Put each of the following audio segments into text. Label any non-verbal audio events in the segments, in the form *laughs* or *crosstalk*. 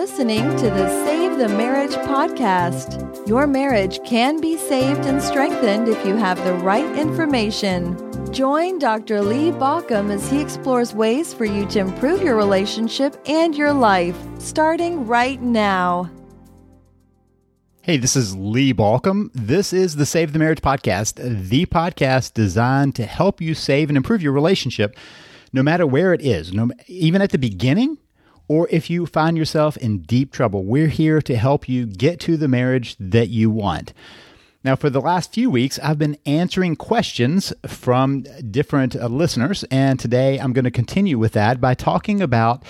listening to the Save the Marriage podcast. Your marriage can be saved and strengthened if you have the right information. Join Dr. Lee Baucom as he explores ways for you to improve your relationship and your life, starting right now. Hey, this is Lee Baucom. This is the Save the Marriage podcast, the podcast designed to help you save and improve your relationship, no matter where it is, no, even at the beginning or if you find yourself in deep trouble. We're here to help you get to the marriage that you want. Now, for the last few weeks, I've been answering questions from different uh, listeners, and today I'm going to continue with that by talking about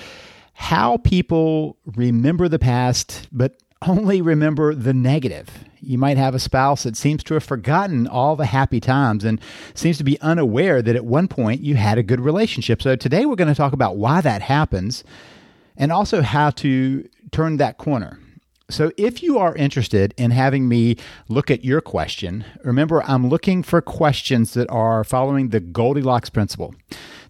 how people remember the past, but only remember the negative. You might have a spouse that seems to have forgotten all the happy times and seems to be unaware that at one point you had a good relationship. So, today we're going to talk about why that happens and also how to turn that corner. So, if you are interested in having me look at your question, remember I'm looking for questions that are following the Goldilocks principle.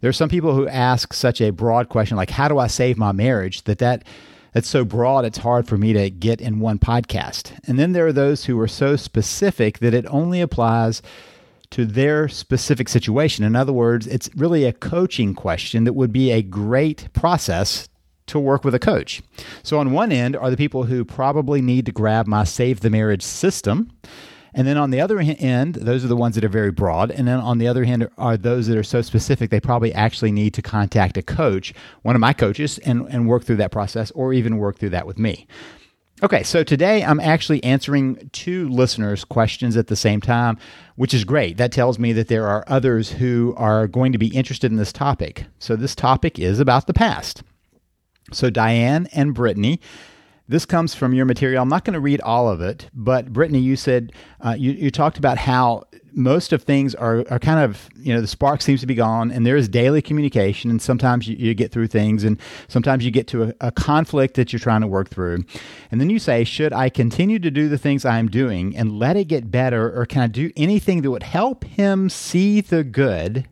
There are some people who ask such a broad question like, How do I save my marriage? that that that's so broad it's hard for me to get in one podcast. And then there are those who are so specific that it only applies to their specific situation. In other words, it's really a coaching question that would be a great process to work with a coach. So, on one end are the people who probably need to grab my Save the Marriage system. And then on the other end, those are the ones that are very broad. And then on the other hand are those that are so specific, they probably actually need to contact a coach, one of my coaches, and, and work through that process or even work through that with me. Okay, so today I'm actually answering two listeners' questions at the same time, which is great. That tells me that there are others who are going to be interested in this topic. So, this topic is about the past. So, Diane and Brittany this comes from your material. I'm not going to read all of it, but Brittany, you said uh, you, you talked about how most of things are, are kind of, you know, the spark seems to be gone and there is daily communication. And sometimes you, you get through things and sometimes you get to a, a, conflict that you're trying to work through. And then you say, should I continue to do the things I'm doing and let it get better or can I do anything that would help him see the good?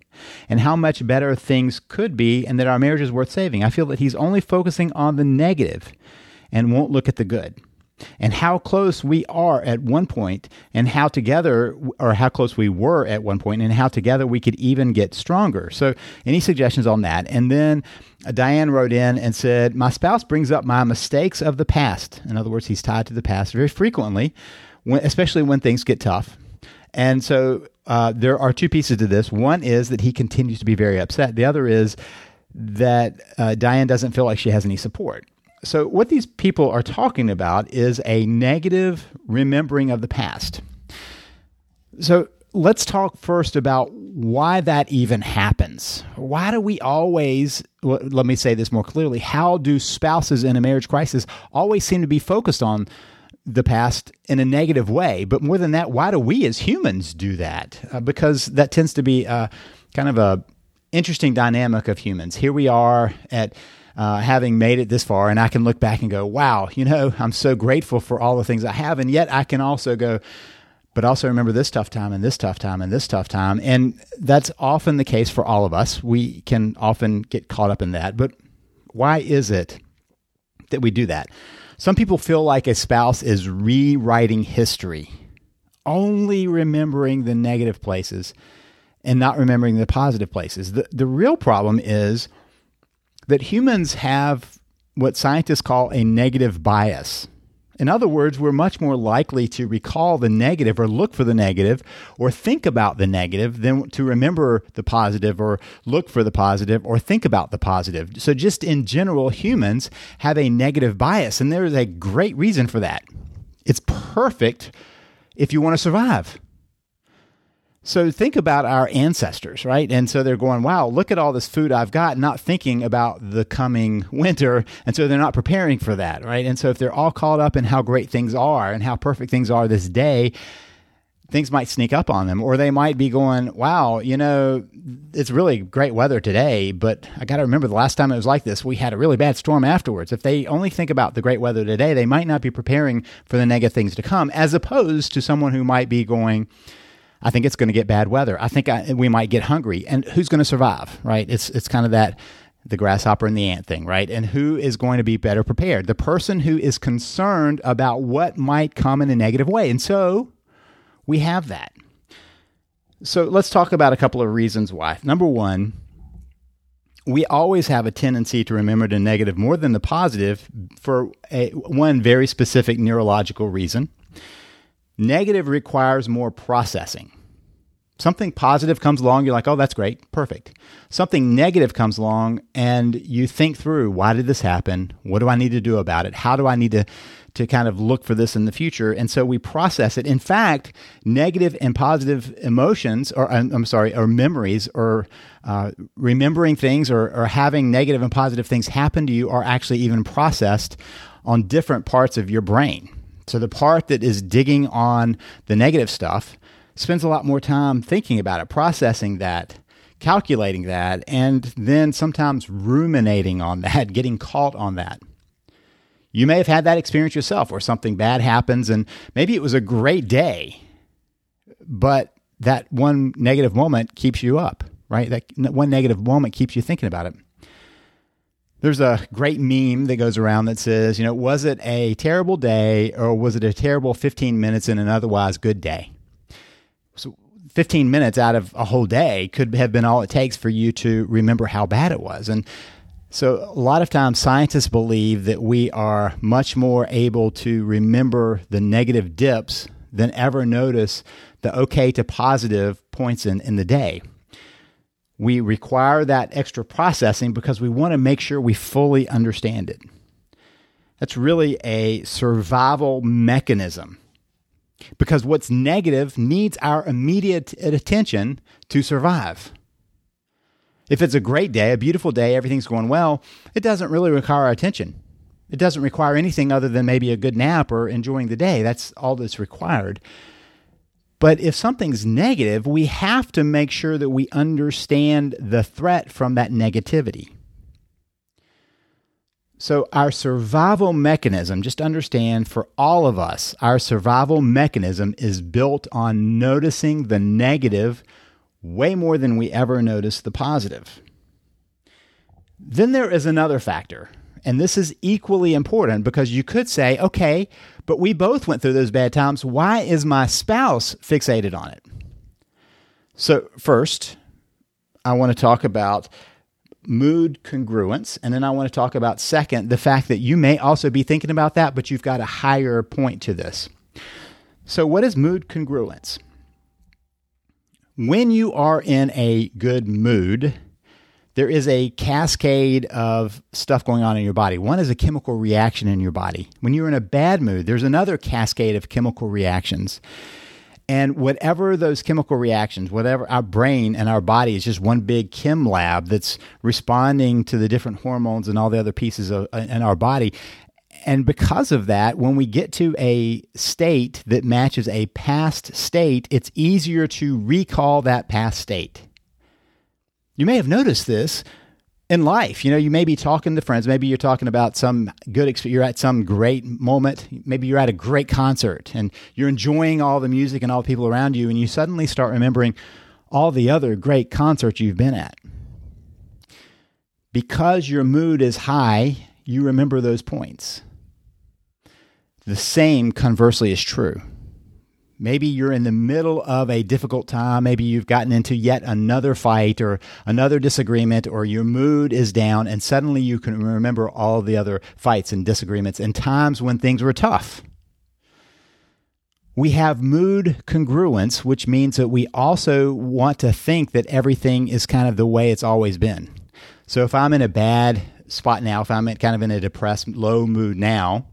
And how much better things could be, and that our marriage is worth saving. I feel that he's only focusing on the negative and won't look at the good. And how close we are at one point, and how together, or how close we were at one point, and how together we could even get stronger. So, any suggestions on that? And then uh, Diane wrote in and said, My spouse brings up my mistakes of the past. In other words, he's tied to the past very frequently, when, especially when things get tough. And so, uh, there are two pieces to this. One is that he continues to be very upset, the other is that uh, Diane doesn't feel like she has any support. So, what these people are talking about is a negative remembering of the past. So, let's talk first about why that even happens. Why do we always, well, let me say this more clearly, how do spouses in a marriage crisis always seem to be focused on the past in a negative way? But more than that, why do we as humans do that? Uh, because that tends to be uh, kind of a interesting dynamic of humans. Here we are at uh, having made it this far, and I can look back and go, wow, you know, I'm so grateful for all the things I have. And yet I can also go, but also remember this tough time and this tough time and this tough time. And that's often the case for all of us. We can often get caught up in that. But why is it that we do that? Some people feel like a spouse is rewriting history, only remembering the negative places and not remembering the positive places. The, the real problem is that humans have what scientists call a negative bias. In other words, we're much more likely to recall the negative or look for the negative or think about the negative than to remember the positive or look for the positive or think about the positive. So, just in general, humans have a negative bias, and there is a great reason for that. It's perfect if you want to survive. So think about our ancestors, right? And so they're going, wow, look at all this food I've got, not thinking about the coming *laughs* winter. And so they're not preparing for that, right? And so if they're all caught up in how great things are and how perfect things are this day, things might sneak up on them, or they might be going, wow, you know, it's really great weather today, but I got to remember the last time it was like this, we had a really bad storm afterwards. If they only think about the great weather today, they might not be preparing for the negative things to come, as opposed to someone who might be going, I think it's going to get bad weather. I think I, we might get hungry, and who's going to survive? Right? It's it's kind of that the grasshopper and the ant thing, right? And who is going to be better prepared? The person who is concerned about what might come in a negative way. And so we have that. So let's talk about a couple of reasons why. Number one, we always have a tendency to remember the negative more than the positive for a, one very specific neurological reason. Negative requires more processing. Something positive comes along, you're like, oh, that's great, perfect. Something negative comes along, and you think through why did this happen? What do I need to do about it? How do I need to, to kind of look for this in the future? And so we process it. In fact, negative and positive emotions, or I'm sorry, or memories, or uh, remembering things, or, or having negative and positive things happen to you are actually even processed on different parts of your brain. So the part that is digging on the negative stuff spends a lot more time thinking about it, processing that, calculating that, and then sometimes ruminating on that, *laughs* getting caught on that. You may have had that experience yourself where something bad happens and maybe it was a great day, but that one negative moment keeps you up, right? That one negative moment keeps you thinking about it. There's a great meme that goes around that says, you know, was it a terrible day or was it a terrible 15 minutes in an otherwise good day? So 15 minutes out of a whole day could have been all it takes for you to remember how bad it was. And so, a lot of times, scientists believe that we are much more able to remember the negative dips than ever notice the okay to positive points in, in the day. We require that extra processing because we want to make sure we fully understand it. That's really a survival mechanism because what's negative needs our immediate attention to survive. If it's a great day, a beautiful day, everything's going well, it doesn't really require our attention. It doesn't require anything other than maybe a good nap or enjoying the day. That's all that's required. But if something's negative, we have to make sure that we understand the threat from that negativity. So, our survival mechanism, just understand for all of us, our survival mechanism is built on noticing the negative way more than we ever notice the positive. Then there is another factor, and this is equally important because you could say, okay, but we both went through those bad times. Why is my spouse fixated on it? So, first, I want to talk about mood congruence. And then I want to talk about, second, the fact that you may also be thinking about that, but you've got a higher point to this. So, what is mood congruence? When you are in a good mood, there is a cascade of stuff going on in your body. One is a chemical reaction in your body. When you're in a bad mood, there's another cascade of chemical reactions. And whatever those chemical reactions, whatever our brain and our body is just one big chem lab that's responding to the different hormones and all the other pieces of, uh, in our body. And because of that, when we get to a state that matches a past state, it's easier to recall that past state. You may have noticed this in life. You know, you may be talking to friends. Maybe you're talking about some good experience. You're at some great moment. Maybe you're at a great concert and you're enjoying all the music and all the people around you. And you suddenly start remembering all the other great concerts you've been at. Because your mood is high, you remember those points. The same, conversely, is true. Maybe you're in the middle of a difficult time. Maybe you've gotten into yet another fight or another disagreement, or your mood is down, and suddenly you can remember all the other fights and disagreements and times when things were tough. We have mood congruence, which means that we also want to think that everything is kind of the way it's always been. So if I'm in a bad spot now, if I'm kind of in a depressed, low mood now,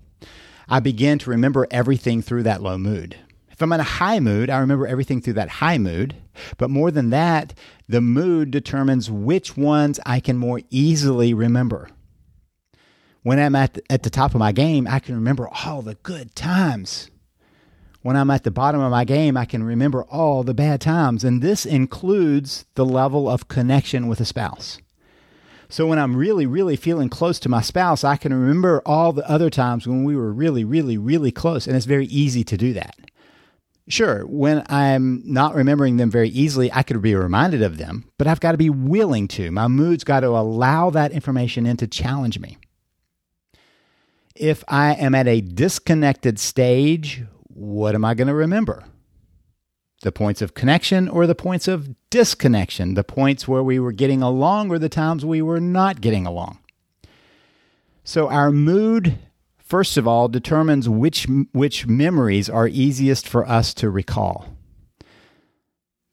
I begin to remember everything through that low mood. If I'm in a high mood, I remember everything through that high mood. But more than that, the mood determines which ones I can more easily remember. When I'm at the, at the top of my game, I can remember all the good times. When I'm at the bottom of my game, I can remember all the bad times. And this includes the level of connection with a spouse. So when I'm really, really feeling close to my spouse, I can remember all the other times when we were really, really, really close. And it's very easy to do that Sure, when I'm not remembering them very easily, I could be reminded of them, but I've got to be willing to. My mood's got to allow that information in to challenge me. If I am at a disconnected stage, what am I going to remember? The points of connection or the points of disconnection, the points where we were getting along or the times we were not getting along. So, our mood first of all, determines which, which memories are easiest for us to recall.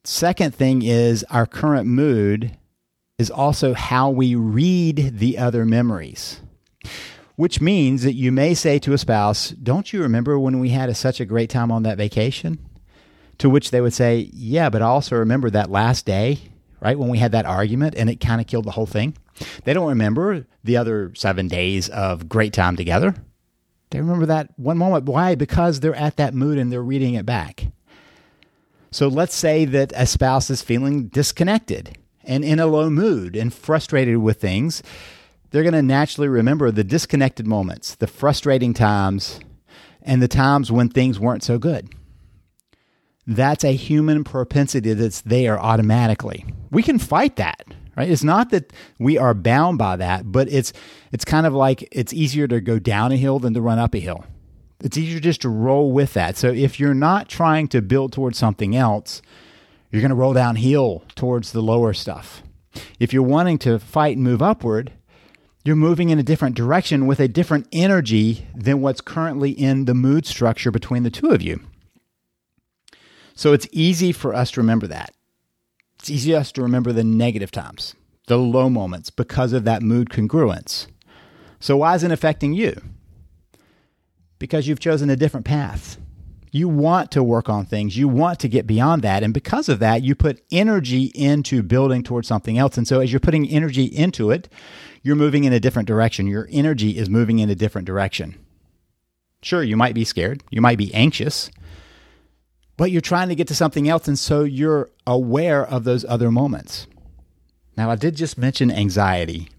Second thing is our current mood is also how we read the other memories. Which means that you may say to a spouse, Don't you remember when we had a, such a great time on that vacation? To which they would say, Yeah, but I also remember that last day, right? When we had that argument and it kind of killed the whole thing. They don't remember the other seven days of great time together. They remember that one moment. Why? Because they're at that mood and they're reading it back. So let's say that a spouse is feeling disconnected and in a low mood and frustrated with things. They're going to naturally remember the disconnected moments, the frustrating times, and the times when things weren't so good. That's a human propensity that's there automatically. We can fight that right? It's not that we are bound by that but it's it's kind of like it's easier to go down a hill than to run up a hill. It's easier just to roll with that. So if you're not trying to build towards something else you're going to roll downhill towards the lower stuff. If you're wanting to fight and move upward you're moving in a different direction with a different energy than what's currently in the mood structure between the two of you. So it's easy for us to remember that it's easiest to remember the negative times, the low moments, because of that mood congruence. So, why isn't it affecting you? Because you've chosen a different path. You want to work on things, you want to get beyond that. And because of that, you put energy into building towards something else. And so, as you're putting energy into it, you're moving in a different direction. Your energy is moving in a different direction. Sure, you might be scared, you might be anxious, but you're trying to get to something else. And so you're aware of those other moments. Now, I did just mention anxiety.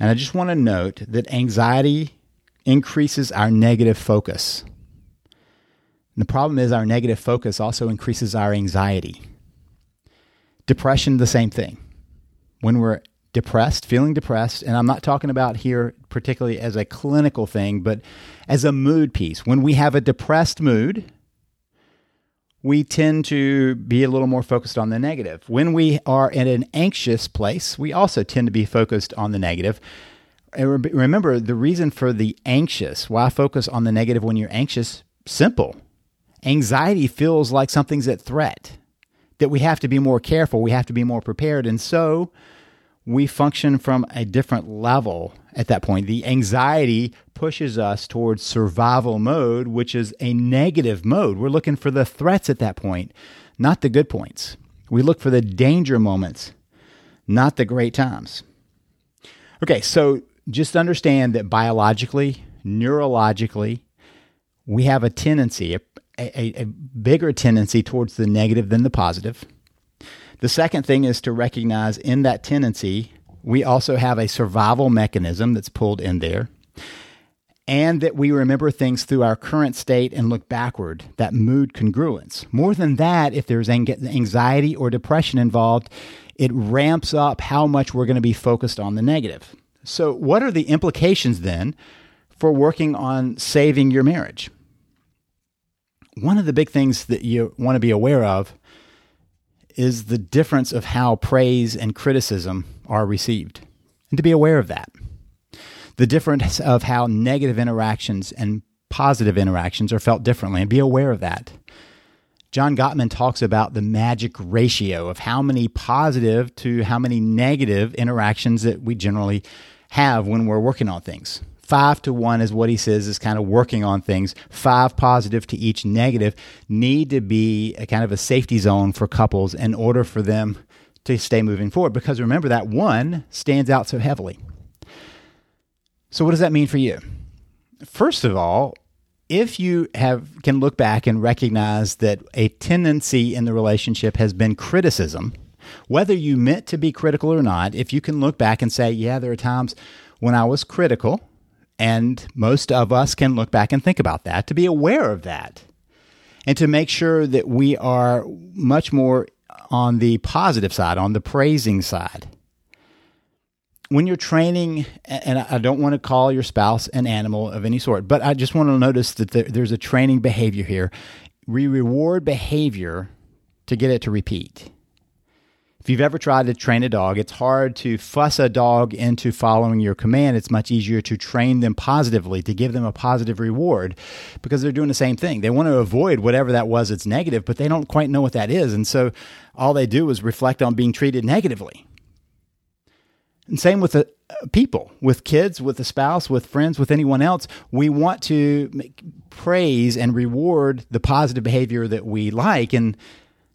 And I just want to note that anxiety increases our negative focus. And the problem is, our negative focus also increases our anxiety. Depression, the same thing. When we're depressed, feeling depressed, and I'm not talking about here particularly as a clinical thing, but as a mood piece. When we have a depressed mood, we tend to be a little more focused on the negative. When we are in an anxious place, we also tend to be focused on the negative. And remember, the reason for the anxious, why focus on the negative when you're anxious? Simple. Anxiety feels like something's at threat, that we have to be more careful, we have to be more prepared. And so we function from a different level at that point. The anxiety pushes us towards survival mode, which is a negative mode. We're looking for the threats at that point, not the good points. We look for the danger moments, not the great times. Okay, so just understand that biologically, neurologically, we have a tendency, a, a, a bigger tendency towards the negative than the positive. The second thing is to recognize in that tendency, we also have a survival mechanism that's pulled in there, and that we remember things through our current state and look backward, that mood congruence. More than that, if there's anxiety or depression involved, it ramps up how much we're going to be focused on the negative. So, what are the implications then for working on saving your marriage? One of the big things that you want to be aware of is the difference of how praise and criticism are received, and to be aware of that. The difference of how negative interactions and positive interactions are felt differently, and be aware of that. John Gottman talks about the magic ratio of how many positive to how many negative interactions that we generally have when we're working on things five to one is what he says is kind of working on things. Five positive to each negative need to be a kind of a safety zone for couples in order for them to stay moving forward. Because remember, that one stands out so heavily. So, what does that mean for you? First of all, if you have can look back and recognize that a tendency in the relationship has been criticism, whether you meant to be critical or not, if you can look back and say, yeah, there are times when I was critical, and most of us can look back and think about that to be aware of that. and to make sure that we are much more on the positive side, on the praising side. When you're training, and I don't want to call your spouse an animal of any sort, but I just want to notice that there's a training behavior here. We reward behavior to get it to repeat. If you've ever tried to train a dog, it's hard to fuss a dog into following your command. It's much easier to train them positively, to give them a positive reward because they're doing the same thing. They want to avoid whatever that was that's negative, but they don't quite know what that is. And so all they do is reflect on being treated negatively. And same with the uh, people, with kids, with a spouse, with friends, with anyone else. We want to praise and reward the positive behavior that we like. And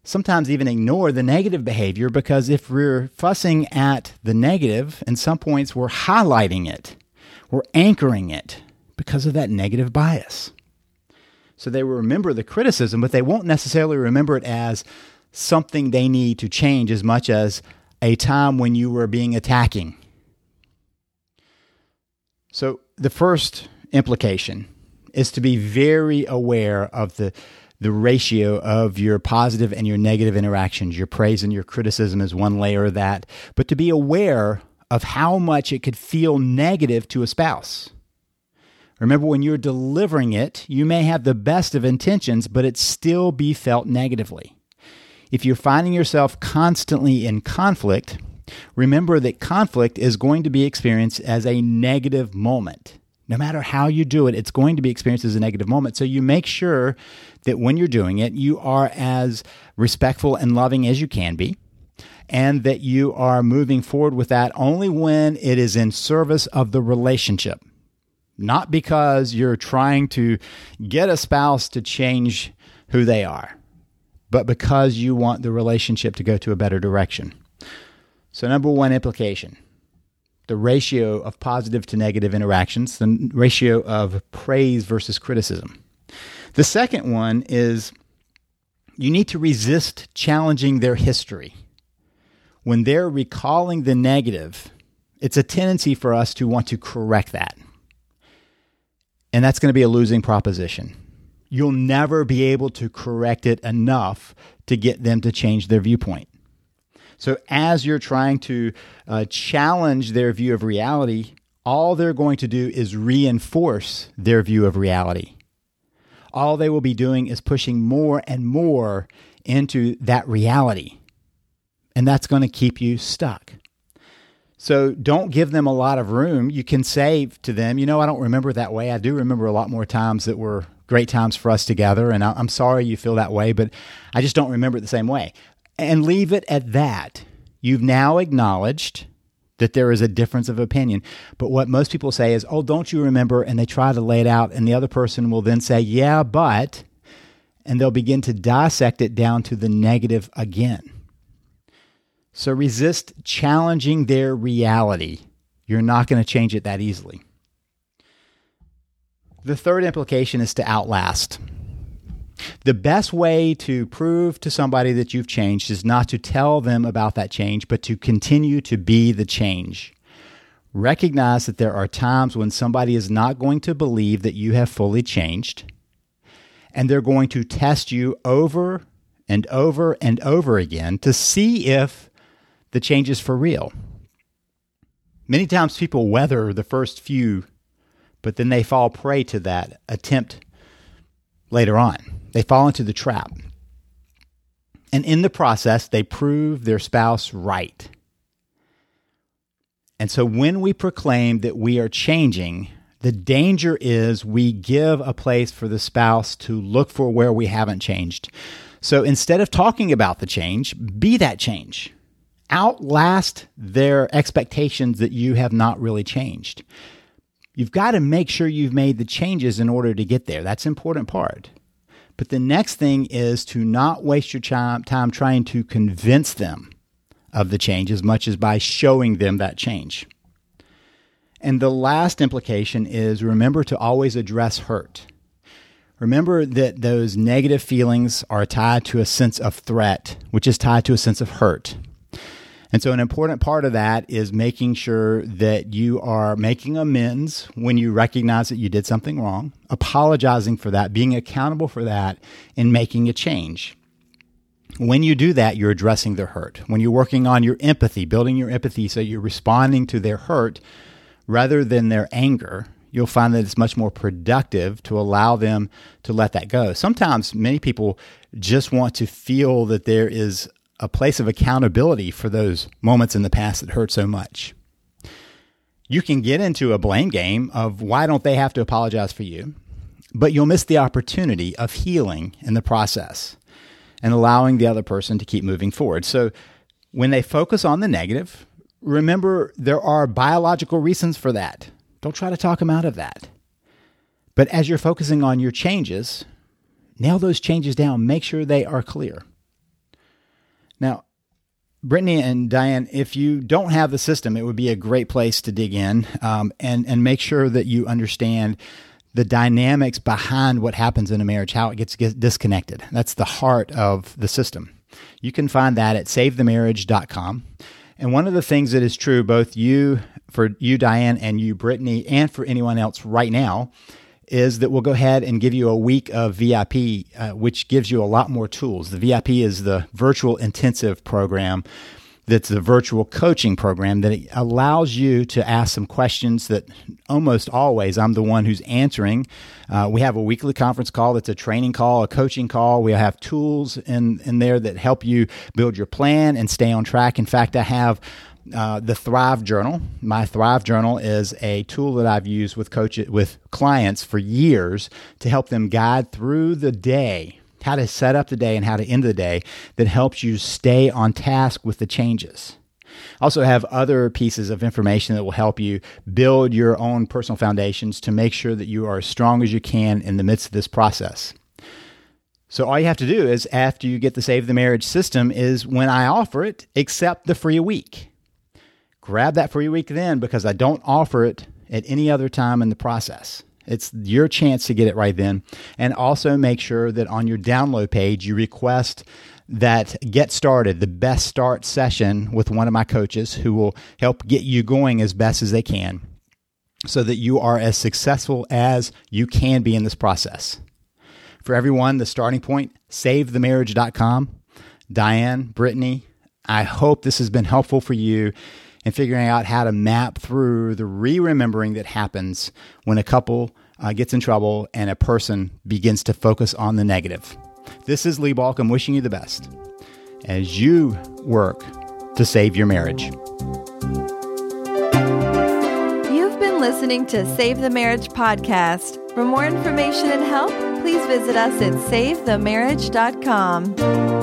sometimes even ignore the negative behavior because if we're fussing at the negative, in some points we're highlighting it, we're anchoring it because of that negative bias. So they will remember the criticism, but they won't necessarily remember it as something they need to change as much as a time when you were being attacking. So the first implication is to be very aware of the the ratio of your positive and your negative interactions. Your praise and your criticism is one layer of that, but to be aware of how much it could feel negative to a spouse. Remember, when you're delivering it, you may have the best of intentions, but it still be felt negatively. If you're finding yourself constantly in conflict, remember that conflict is going to be experienced as a negative moment. No matter how you do it, it's going to be experienced as a negative moment. So you make sure that when you're doing it, you are as respectful and loving as you can be, and that you are moving forward with that only when it is in service of the relationship. Not because you're trying to get a spouse to change who they are, but because you want the relationship to go to a better direction. So, number one implication the ratio of positive to negative interactions, the ratio of praise versus criticism. The second one is you need to resist challenging their history. When they're recalling the negative, it's a tendency for us to want to correct that. And that's going to be a losing proposition. You'll never be able to correct it enough to get them to change their viewpoint. So as you're trying to uh, challenge their view of reality, all they're going to do is reinforce their view of reality. All they will be doing is pushing more and more into that reality. And that's going to keep you stuck. So don't give them a lot of room. You can say to them, you know, I don't remember that way. I do remember a lot more times that were great times for us together. And I'm sorry you feel that way, but I just don't remember it the same way and leave it at that. You've now acknowledged that there is a difference of opinion. But what most people say is, oh, don't you remember? And they try to lay it out, and the other person will then say, yeah, but, and they'll begin to dissect it down to the negative again. So resist challenging their reality. You're not going to change it that easily. The third implication is to outlast. The best way to prove to somebody that you've changed is not to tell them about that change, but to continue to be the change. Recognize that there are times when somebody is not going to believe that you have fully changed, and they're going to test you over and over and over again to see if the change is for real. Many times people weather the first few, but then they fall prey to that attempt later on. They fall into the trap. And in the process, they prove their spouse right. And so when we proclaim that we are changing, the danger is we give a place for the spouse to look for where we haven't changed. So instead of talking about the change, be that change. Outlast their expectations that you have not really changed. You've got to make sure you've made the changes in order to get there. That's an important part. But the next thing is to not waste your time, time trying to convince them of the change as much as by showing them that change. And the last implication is remember to always address hurt. Remember that those negative feelings are tied to a sense of threat, which is tied to a sense of hurt. And so, an important part of that is making sure that you are making amends when you recognize that you did something wrong, apologizing for that, being accountable for that, and making a change. When you do that, you're addressing their hurt. When you're working on your empathy, building your empathy so you're responding to their hurt rather than their anger, you'll find that it's much more productive to allow them to let that go. Sometimes many people just want to feel that there is a place of accountability for those moments in the past that hurt so much. You can get into a blame game of why don't they have to apologize for you, but you'll miss the opportunity of healing in the process and allowing the other person to keep moving forward. So when they focus on the negative, remember there are biological reasons for that. Don't try to talk them out of that. But as you're focusing on your changes, nail those changes down, make sure they are clear. Now, Brittany and Diane, if you don't have the system, it would be a great place to dig in um, and and make sure that you understand the dynamics behind what happens in a marriage, how it gets, disconnected. That's the heart of the system. You can find that at savethemarriage.com. And one of the things that is true, both you, for you, Diane, and you, Brittany, and for anyone else right now, is that we'll go ahead and give you a week of VIP, uh, which gives you a lot more tools. The VIP is the virtual intensive program that's the virtual coaching program that allows you to ask some questions that almost always I'm the one who's answering. Uh, we have a weekly conference call that's a training call, a coaching call. We have tools in, in there that help you build your plan and stay on track. In fact, I have uh, the Thrive Journal. My Thrive Journal is a tool that I've used with coach with clients for years to help them guide through the day, how to set up the day and how to end the day that helps you stay on task with the changes. Also have other pieces of information that will help you build your own personal foundations to make sure that you are as strong as you can in the midst of this process. So all you have to do is after you get the Save the Marriage system is when I offer it, accept the free week grab that free week then because I don't offer it at any other time in the process. It's your chance to get it right then. And also make sure that on your download page, you request that get started, the best start session with one of my coaches who will help get you going as best as they can so that you are as successful as you can be in this process. For everyone, the starting point, savethemarriage.com. Diane, Brittany, I hope this has been helpful for you and figuring out how to map through the re remembering that happens when a couple uh, gets in trouble and a person begins to focus on the negative. This is Lee Baucom. I'm wishing you the best as you work to save your marriage. You've been listening to Save the Marriage podcast. For more information and help, please visit us at savethemarriage.com.